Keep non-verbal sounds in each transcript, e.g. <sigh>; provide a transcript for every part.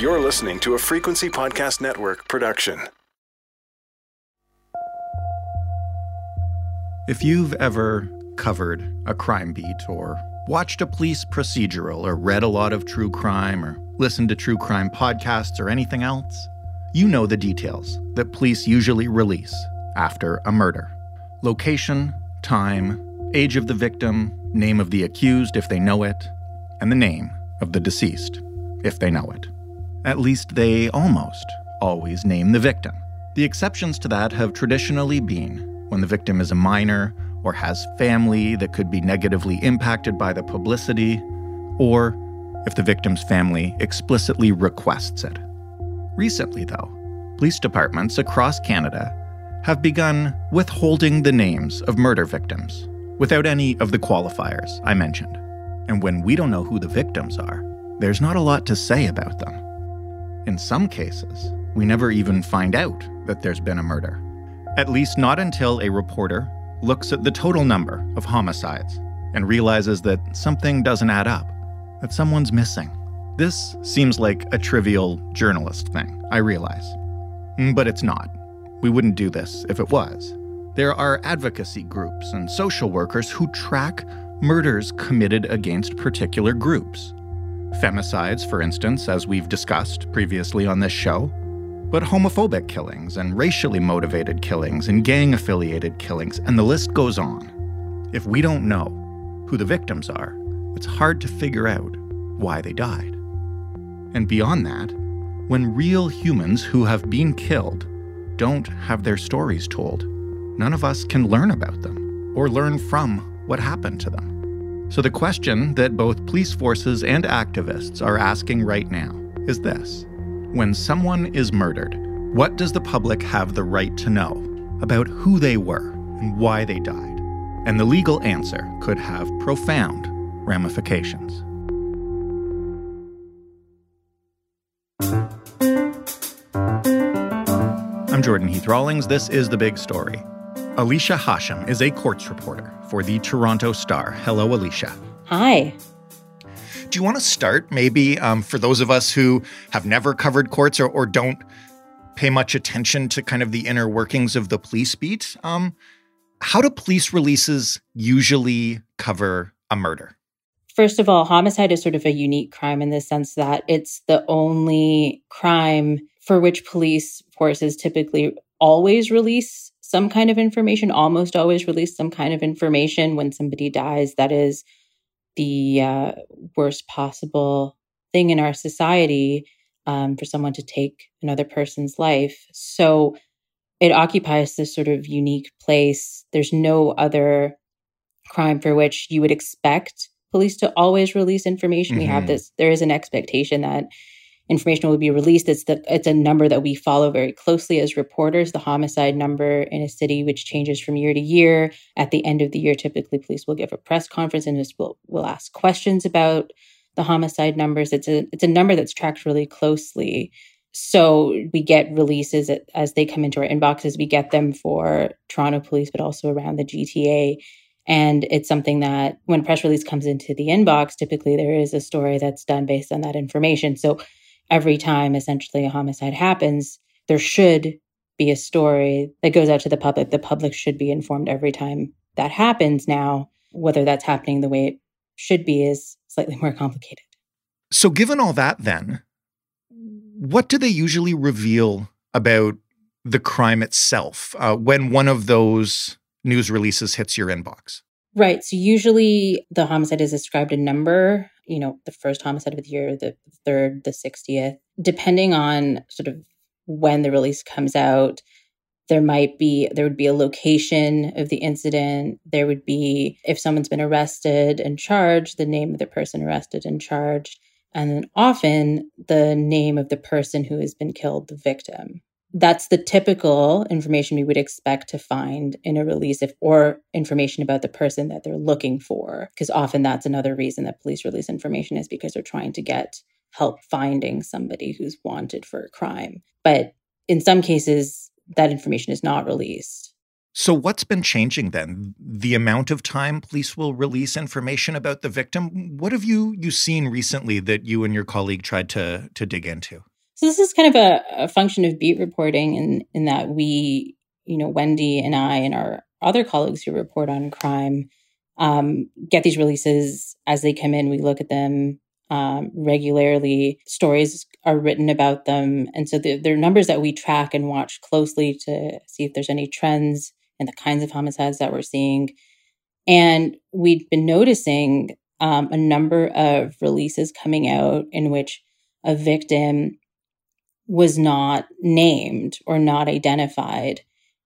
You're listening to a Frequency Podcast Network production. If you've ever covered a crime beat or watched a police procedural or read a lot of true crime or listened to true crime podcasts or anything else, you know the details that police usually release after a murder location, time, age of the victim, name of the accused if they know it, and the name of the deceased if they know it. At least they almost always name the victim. The exceptions to that have traditionally been when the victim is a minor or has family that could be negatively impacted by the publicity, or if the victim's family explicitly requests it. Recently, though, police departments across Canada have begun withholding the names of murder victims without any of the qualifiers I mentioned. And when we don't know who the victims are, there's not a lot to say about them. In some cases, we never even find out that there's been a murder. At least not until a reporter looks at the total number of homicides and realizes that something doesn't add up, that someone's missing. This seems like a trivial journalist thing, I realize. But it's not. We wouldn't do this if it was. There are advocacy groups and social workers who track murders committed against particular groups. Femicides, for instance, as we've discussed previously on this show, but homophobic killings and racially motivated killings and gang affiliated killings, and the list goes on. If we don't know who the victims are, it's hard to figure out why they died. And beyond that, when real humans who have been killed don't have their stories told, none of us can learn about them or learn from what happened to them. So, the question that both police forces and activists are asking right now is this When someone is murdered, what does the public have the right to know about who they were and why they died? And the legal answer could have profound ramifications. I'm Jordan Heath Rawlings. This is The Big Story. Alyshah Hasham is a courts reporter for the Toronto Star. Hello, Alyshah. Hi. Do you want to start, maybe, um, for those of us who have never covered courts or, or, don't pay much attention to kind of the inner workings of the police beat? Um, how do police releases usually cover a murder? First of all, homicide is sort of a unique crime in the sense that it's the only crime for which police forces typically always release some kind of information, almost always release some kind of information when somebody dies. That is the uh, worst possible thing in our society um, for someone to take another person's life. So it occupies this sort of unique place. There's no other crime for which you would expect police to always release information. Mm-hmm. We have mm-hmm. this, there is an expectation that information will be released. It's the it's a number that we follow very closely as reporters. The homicide number in a city, which changes from year to year. At the end of the year, typically police will give a press conference and will will ask questions about the homicide numbers. It's a it's a number that's tracked really closely. So we get releases as they come into our inboxes. We get them for Toronto police, but also around the GTA. And it's something that when press release comes into the inbox, typically there is a story that's done based on that information. So every time essentially a homicide happens, there should be a story that goes out to the public. The public should be informed every time that happens now. Whether that's happening the way it should be is slightly <laughs> more complicated. So, given all that, then, what do they usually reveal about the crime itself uh, when one of those news releases hits your inbox? Right. So usually the homicide is ascribed a number, you know, the first homicide of the year, the third, the 60th, depending on sort of when the release comes out. There might be, there would be a location of the incident. There would be, if someone's been arrested and charged, the name of the person arrested and charged. And then often the name of the person who has been killed, the victim that's the typical information we would expect to find in a release if or information about the person that they're looking for because often that's another reason that police release information is because they're trying to get help finding somebody who's wanted for a crime. But in some cases that information is not released. So what's been changing then? The amount of time police will release information about the victim? What have you you seen recently that you and your colleague tried to to dig into So this is kind of a, a function of beat reporting in, in that we, you know, Wendy and I and our other colleagues who report on crime um, get these releases as they come in. We look at them um, regularly. Stories are written about them. And so they're numbers that we track and watch closely to see if there's any trends in the kinds of homicides that we're seeing. And we'd been noticing um, a number of releases coming out in which a victim was not named or not identified.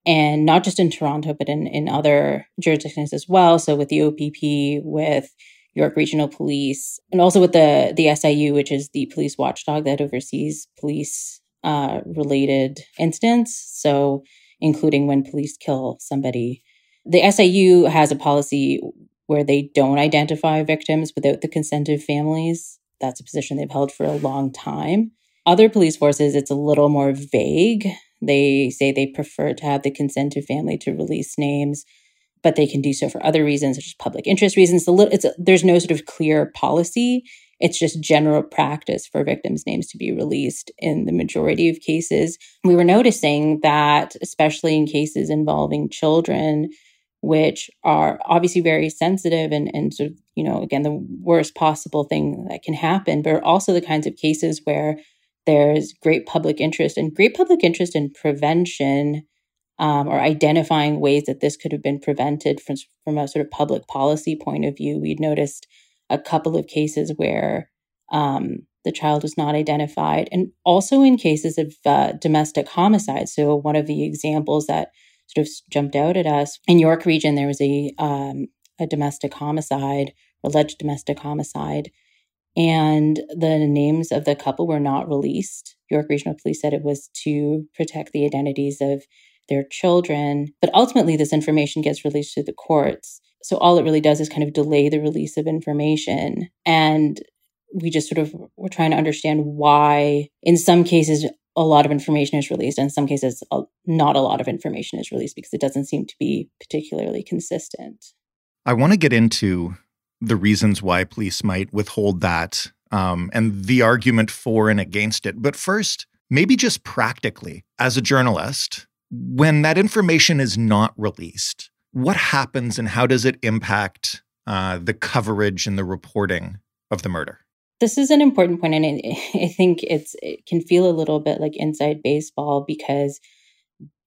And not just in Toronto, but in, in other jurisdictions as well. So with the OPP, with York Regional Police, and also with the the SIU, which is the police watchdog that oversees police uh, related incidents. So, including when police kill somebody, the SIU has a policy where they don't identify victims without the consent of families. That's a position they've held for a long time. Other police forces, it's a little more vague. They say they prefer to have the consent of family to release names but they can do so for other reasons, such as public interest reasons. It's a, there's no sort of clear policy. It's just general practice for victims' names to be released in the majority of cases. We were noticing that, especially in cases involving children, which are obviously very sensitive and, and sort of, you know, again, the worst possible thing that can happen, but also the kinds of cases where there's great public interest and great public interest in prevention um, or identifying ways that this could have been prevented from, from a sort of public policy point of view. We'd noticed a couple of cases where um, the child was not identified, and also in cases of uh, domestic homicide. So, one of the examples that sort of jumped out at us in York Region, there was a um, a domestic homicide, alleged domestic homicide, and the names of the couple were not released. York Regional Police said it was to protect the identities of their children. But ultimately, this information gets released to the courts. So all it really does is kind of delay the release of information. And we just sort of we're trying to understand why, in some cases, a lot of information is released, and in some cases, not a lot of information is released because it doesn't seem to be particularly consistent. I want to get into the reasons why police might withhold that um, and the argument for and against it. But first, maybe just practically, as a journalist, when that information is not released, what happens and how does it impact uh, the coverage and the reporting of the murder? This is an important point, and I think it's it can feel a little bit like inside baseball because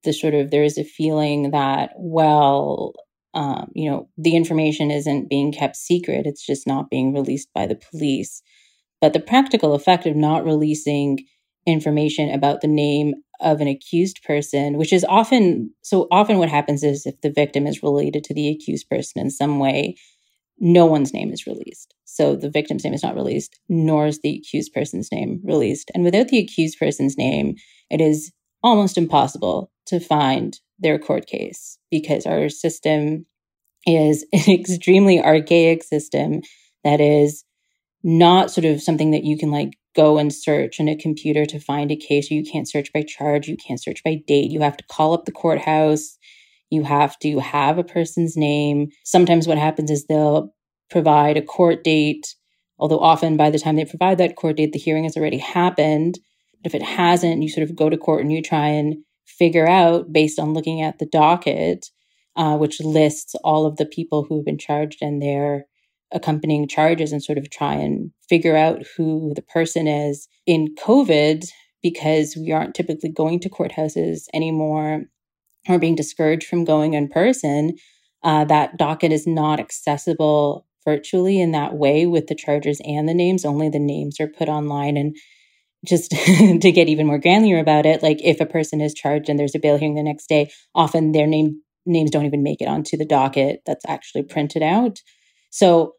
the sort of there is a feeling that well, um, you know, the information isn't being kept secret; it's just not being released by the police. But the practical effect of not releasing information about the name of an accused person, which is often so often what happens is if the victim is related to the accused person in some way, no one's name is released. So the victim's name is not released, nor is the accused person's name released. And without the accused person's name, it is almost impossible to find their court case because our system is <laughs> an extremely archaic system that is not sort of something that you can like go and search in a computer to find a case. You can't search by charge. You can't search by date. You have to call up the courthouse. You have to have a person's name. Sometimes what happens is they'll provide a court date, although often by the time they provide that court date, the hearing has already happened. But if it hasn't, you sort of go to court and you try and figure out based on looking at the docket, uh, which lists all of the people who have been charged and their accompanying charges and sort of try and figure out who the person is. In COVID, because we aren't typically going to courthouses anymore or being discouraged from going in person, uh, that docket is not accessible virtually in that way with the charges and the names. Only the names are put online. And just <laughs> to get even more granular about it, like if a person is charged and there's a bail hearing the next day, often their name names don't even make it onto the docket that's actually printed out. So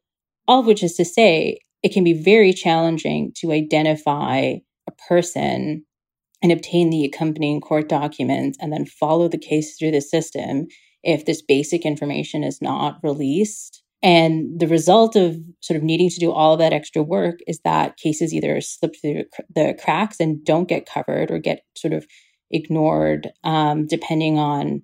all of which is to say, it can be very challenging to identify a person and obtain the accompanying court documents and then follow the case through the system if this basic information is not released. And the result of sort of needing to do all of that extra work is that cases either slip through the cracks and don't get covered or get sort of ignored, um, depending on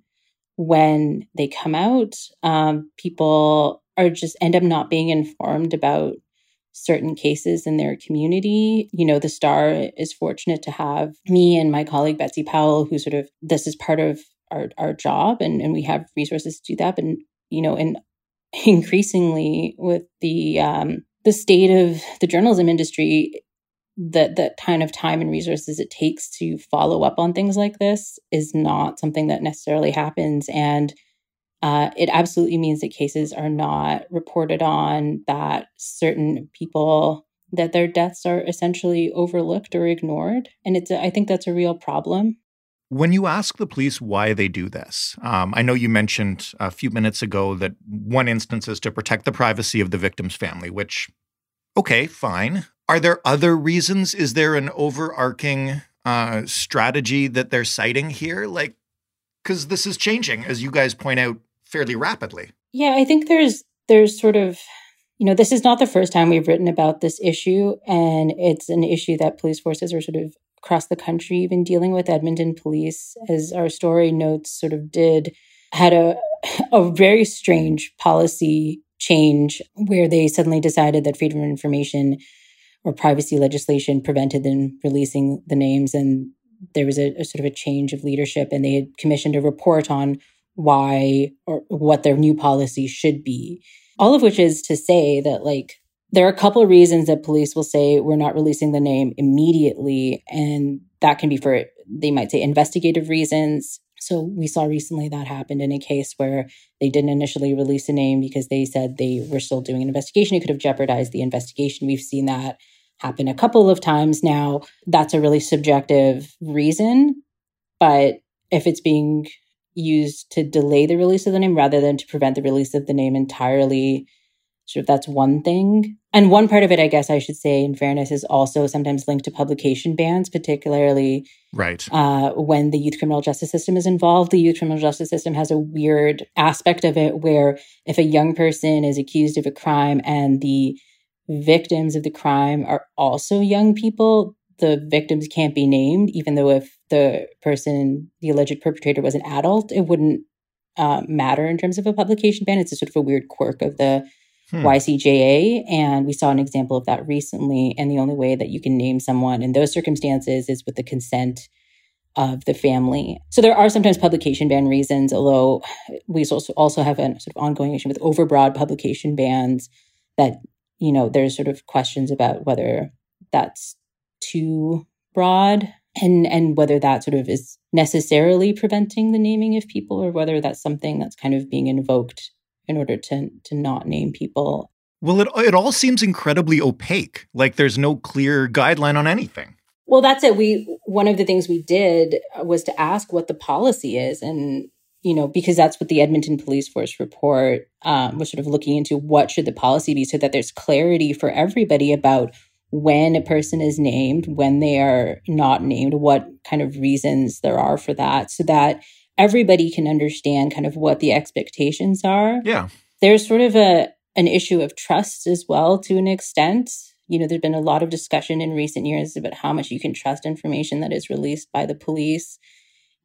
when they come out. Um, people are just end up not being informed about certain cases in their community. You know, the Star is fortunate to have me and my colleague Betsy Powell, who sort of this is part of our, our job and, and we have resources to do that. But you know, and <laughs> increasingly with the um, the state of the journalism industry, that that kind of time and resources it takes to follow up on things like this is not something that necessarily happens. And uh, it absolutely means that cases are not reported on that certain people that their deaths are essentially overlooked or ignored. And it's a, I think that's a real problem when you ask the police why they do this, um, I know you mentioned a few minutes ago that one instance is to protect the privacy of the victim's family, which, okay, fine. Are there other reasons? Is there an overarching uh, strategy that they're citing here? Like, because this is changing, as you guys point out, fairly rapidly. Yeah, I think there's there's sort of you know this is not the first time we've written about this issue, and it's an issue that police forces are sort of across the country even dealing with Edmonton police, as our story notes sort of did, had a <laughs> a very strange policy change where they suddenly decided that freedom of information or privacy legislation prevented them releasing the names. And there was a, a, sort of a change of leadership and they had commissioned a report on why or what their new policy should be. All of which is to say that like there are a couple of reasons that police will say we're not releasing the name immediately and that can be for they might say investigative reasons so we saw recently that happened in a case where they didn't initially release a name because they said they were still doing an investigation. It could have jeopardized the investigation. We've seen that happen a couple of times now. That's a really subjective reason. But if it's being used to delay the release of the name rather than to prevent the release of the name entirely, sort of that's one thing. And one part of it, I guess I should say, in fairness, is also sometimes linked to publication bans, particularly right uh, when the youth criminal justice system is involved. The youth criminal justice system has a weird aspect of it where if a young person is accused of a crime and the victims of the crime are also young people, the victims can't be named, even though if the person, the alleged perpetrator, was an adult, it wouldn't uh, matter in terms of a publication ban. It's a sort of a weird quirk of the hmm. YCJA. And we saw an example of that recently. And the only way that you can name someone in those circumstances is with the consent of the family. So there are sometimes publication ban reasons, although we also also have a sort of ongoing issue with overbroad publication bans that you know, there's sort of questions about whether that's too broad and and whether that sort of is necessarily preventing the naming of people or whether that's something that's kind of being invoked in order to to not name people. Well, it it all seems incredibly opaque. Like there's no clear guideline on anything. Well, that's it. We one of the things we did was to ask what the policy is, and you know, because that's what the Edmonton Police Force report um, was sort of looking into what should the policy be so that there's clarity for everybody about when a person is named, when they are not named, what kind of reasons there are for that, so that everybody can understand kind of what the expectations are. Yeah. There's sort of a an issue of trust as well to an extent. You know, there's been a lot of discussion in recent years about how much you can trust information that is released by the police.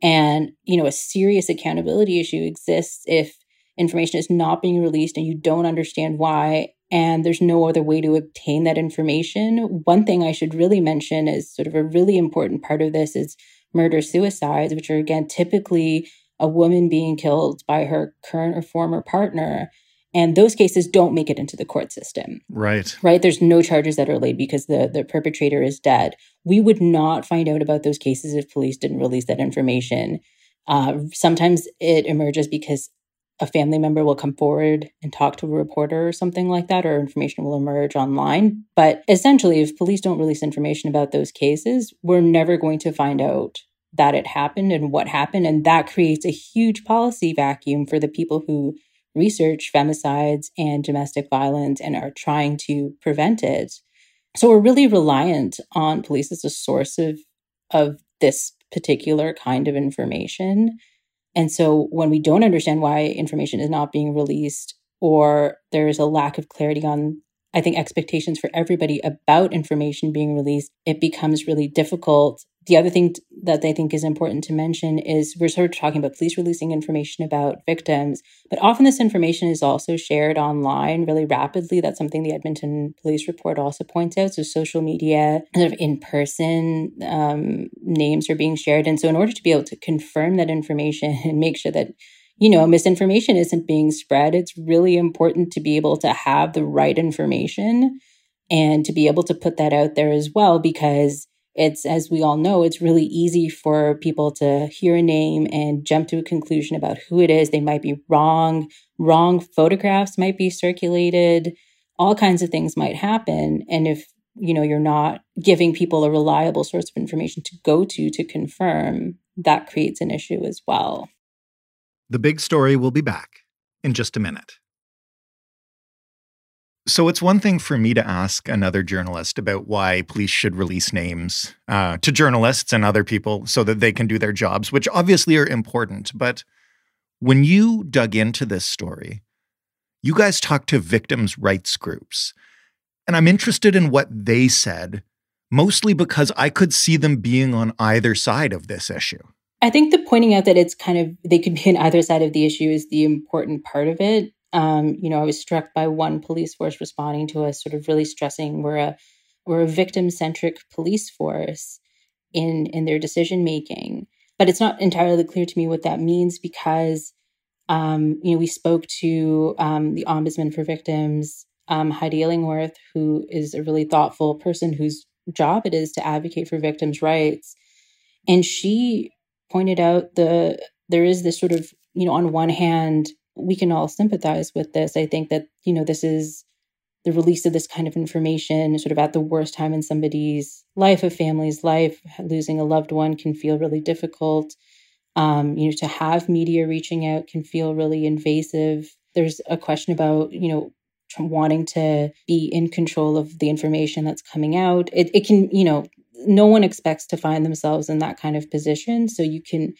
And, you know, a serious accountability issue exists if information is not being released and you don't understand why and there's no other way to obtain that information. One thing I should really mention is sort of a really important part of this is murder suicides, which are again typically a woman being killed by her current or former partner. And those cases don't make it into the court system. Right. Right. There's no charges that are laid because the, the perpetrator is dead. We would not find out about those cases if police didn't release that information. Uh, sometimes it emerges because a family member will come forward and talk to a reporter or something like that, or information will emerge online. But essentially, if police don't release information about those cases, we're never going to find out that it happened and what happened. And that creates a huge policy vacuum for the people who research femicides and domestic violence and are trying to prevent it. So we're really reliant on police as a source of, of this particular kind of information. And so when we don't understand why information is not being released or there's a lack of clarity on I think expectations for everybody about information being released, it becomes really difficult. The other thing that I think is important to mention is we're sort of talking about police releasing information about victims, but often this information is also shared online really rapidly. That's something the Edmonton Police Report also points out. So social media, kind of in person um, names are being shared. And so in order to be able to confirm that information <laughs> and make sure that you know, misinformation isn't being spread. It's really important to be able to have the right information and to be able to put that out there as well because it's as we all know it's really easy for people to hear a name and jump to a conclusion about who it is. They might be wrong. Wrong photographs might be circulated. All kinds of things might happen. And if you know you're not giving people a reliable source of information to go to to confirm that creates an issue as well. The big story will be back in just a minute so it's one thing for me to ask another journalist about why police should release names uh, to journalists and other people so that they can do their jobs, which obviously are important. But when you dug into this story, you guys talked to victims' rights groups. And I'm interested in what they said, mostly because I could see them being on either side of this issue. I think the pointing out that it's kind of, they could be on either side of the issue is the important part of it um, you know, I was struck by one police force responding to us, sort of really stressing we're a we're a victim centric police force in in their decision making. But it's not entirely clear to me what that means because, um, you know, we spoke to um, the ombudsman for victims, um, Heidi Illingworth, who is a really thoughtful person whose job it is to advocate for victims' rights, and she pointed out the there is this sort of you know on one hand we can all sympathize with this. I think that, you know, this is the release of this kind of information sort of at the worst time in somebody's life, a family's life, losing a loved one can feel really difficult. Um, you know, to have media reaching out can feel really invasive. There's a question about, you know, wanting to be in control of the information that's coming out. It, it can, you know, no one expects to find themselves in that kind of position. So you can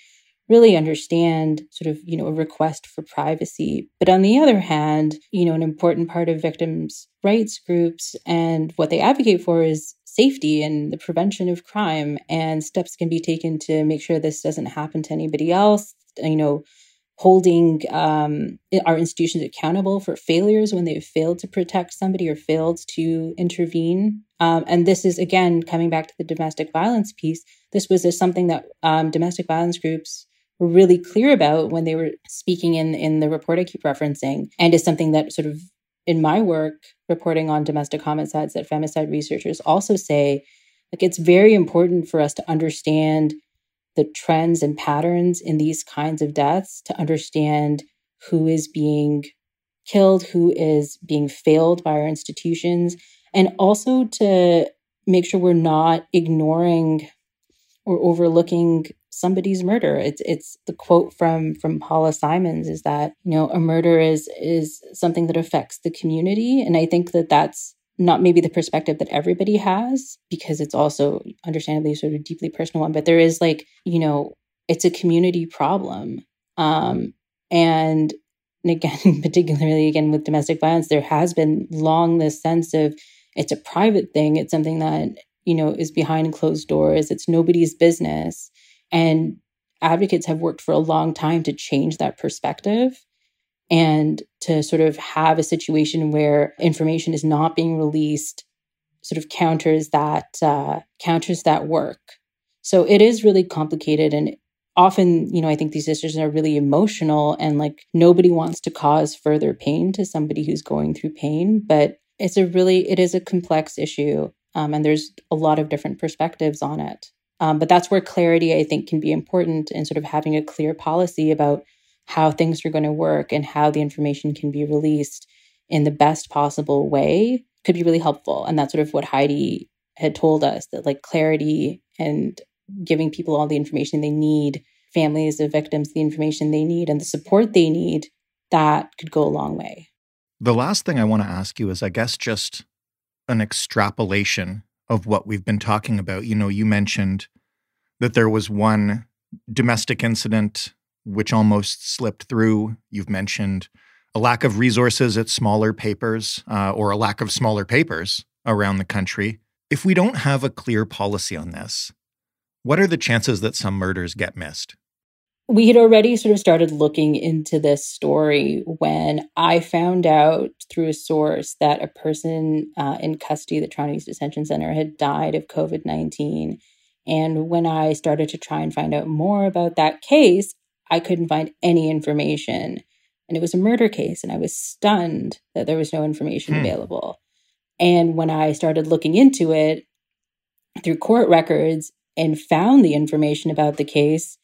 really understand sort of, you know, a request for privacy. But on the other hand, you know, an important part of victims' rights groups and what they advocate for is safety and the prevention of crime and steps can be taken to make sure this doesn't happen to anybody else. You know, holding um, our institutions accountable for failures when they've failed to protect somebody or failed to intervene. Um, and this is, again, coming back to the domestic violence piece. This was a, something that um, domestic violence groups were really clear about when they were speaking in in the report I keep referencing, and is something that sort of in my work reporting on domestic homicides that femicide researchers also say like it's very important for us to understand the trends and patterns in these kinds of deaths to understand who is being killed who is being failed by our institutions and also to make sure we're not ignoring or overlooking somebody's murder. It's it's the quote from from Paula Simons is that you know a murder is is something that affects the community, and I think that that's not maybe the perspective that everybody has because it's also understandably sort of deeply personal one, but there is like you know it's a community problem, um, and and again, <laughs> particularly again with domestic violence, there has been long this sense of it's a private thing. It's something that you know is behind closed doors. It's nobody's business and advocates have worked for a long time to change that perspective and to sort of have a situation where information is not being released sort of counters that uh, counters that work. So it is really complicated and often you know i think these issues are really emotional and like nobody wants to cause further pain to somebody who's going through pain but it's a really it is a complex issue um, and there's a lot of different perspectives on it um, but that's where clarity, I think, can be important and sort of having a clear policy about how things are going to work and how the information can be released in the best possible way could be really helpful. And that's sort of what Heidi had told us that like clarity and giving people all the information they need, families of victims the information they need and the support they need, that could go a long way. The last thing I want to ask you is, I guess, just an extrapolation of what we've been talking about. You know, you mentioned that there was one domestic incident which almost slipped through. You've mentioned a lack of resources at smaller papers uh, or a lack of smaller papers around the country. If we don't have a clear policy on this, What are the chances that some murders get missed? We had already sort of started looking into this story when I found out through a source that a person uh, in custody at the Toronto East Detention Center had died of COVID 19. And when I started to try and find out more about that case, I couldn't find any information. And it was a murder case, and I was stunned that there was no information hmm. available. And when I started looking into it through court records and found the information about the case,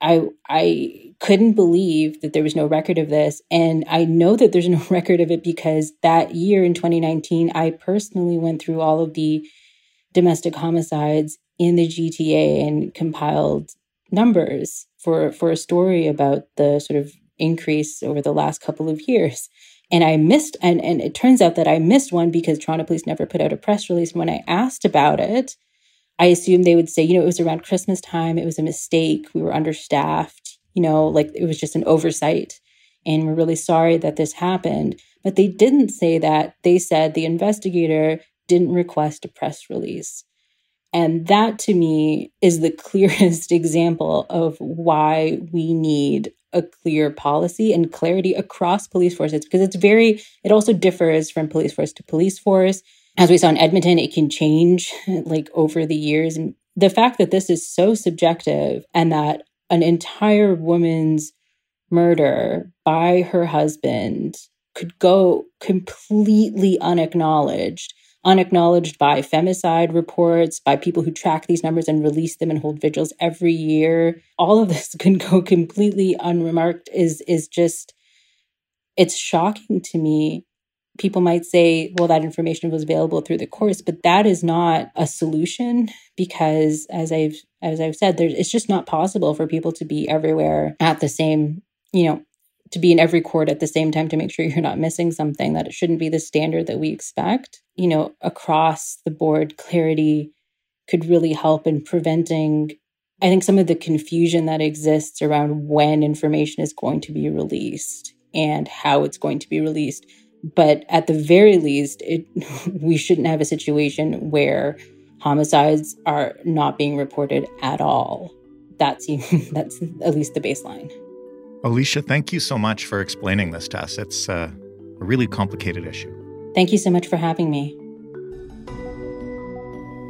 I I couldn't believe that there was no record of this. And I know that there's <laughs> no record of it because that year in 2019 I personally went through all of the domestic homicides in the GTA and compiled numbers for for a story about the sort of increase over the last couple of years. And I missed and and it turns out that I missed one because Toronto police never put out a press release when I asked about it I assumed they would say, you know, it was around Christmas time. It was a mistake. We were understaffed. You know, like it was just an oversight. And we're really sorry that this happened. But they didn't say that. They said the investigator didn't request a press release. And that to me is the <laughs> clearest example of why we need a clear policy and clarity across police forces because it's very, it also differs from police force to police force as we saw in Edmonton, it can change like over the years. And the fact that this is so subjective and that an entire woman's murder by her husband could go completely unacknowledged, unacknowledged by femicide reports, by people who track these numbers and release them and hold vigils every year. All of this <laughs> can go completely unremarked is is just it's shocking to me people might say, well, that information was available through the course, but that is not a solution because as I've as I've said, there, it's just not possible for people to be everywhere at the same, you know, to be in every court at the same time to make sure <laughs> you're not missing something, that it shouldn't be the standard that we expect. You know, across the board, clarity could really help in preventing I think some of the confusion that exists around when information is going to be released and how it's going to be released but at the very least, it, <laughs> we shouldn't have a situation where homicides are not being reported at all. That's <laughs> that's at least the baseline. Alyshah, thank you so much for explaining this to us. It's uh, a really complicated issue. Thank you so much for having me.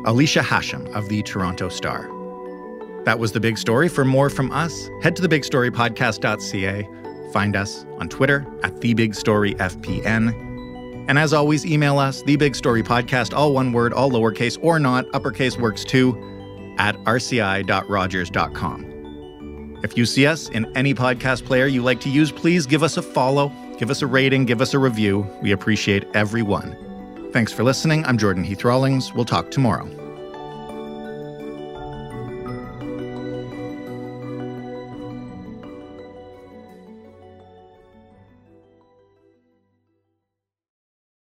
Alyshah Hasham of the Toronto Star. That was the big story. For more from us, head to thebigstorypodcast.ca Find us on Twitter at TheBigStoryFPN. And as always, email us, TheBigStoryPodcast, all one word, all lowercase or not, uppercase works too, at rci.rogers.com. If you see us in any podcast player you like to use, please give us a follow, give us a rating, give us a review. We appreciate everyone. Thanks for listening. I'm Jordan Heath Rawlings. We'll talk tomorrow.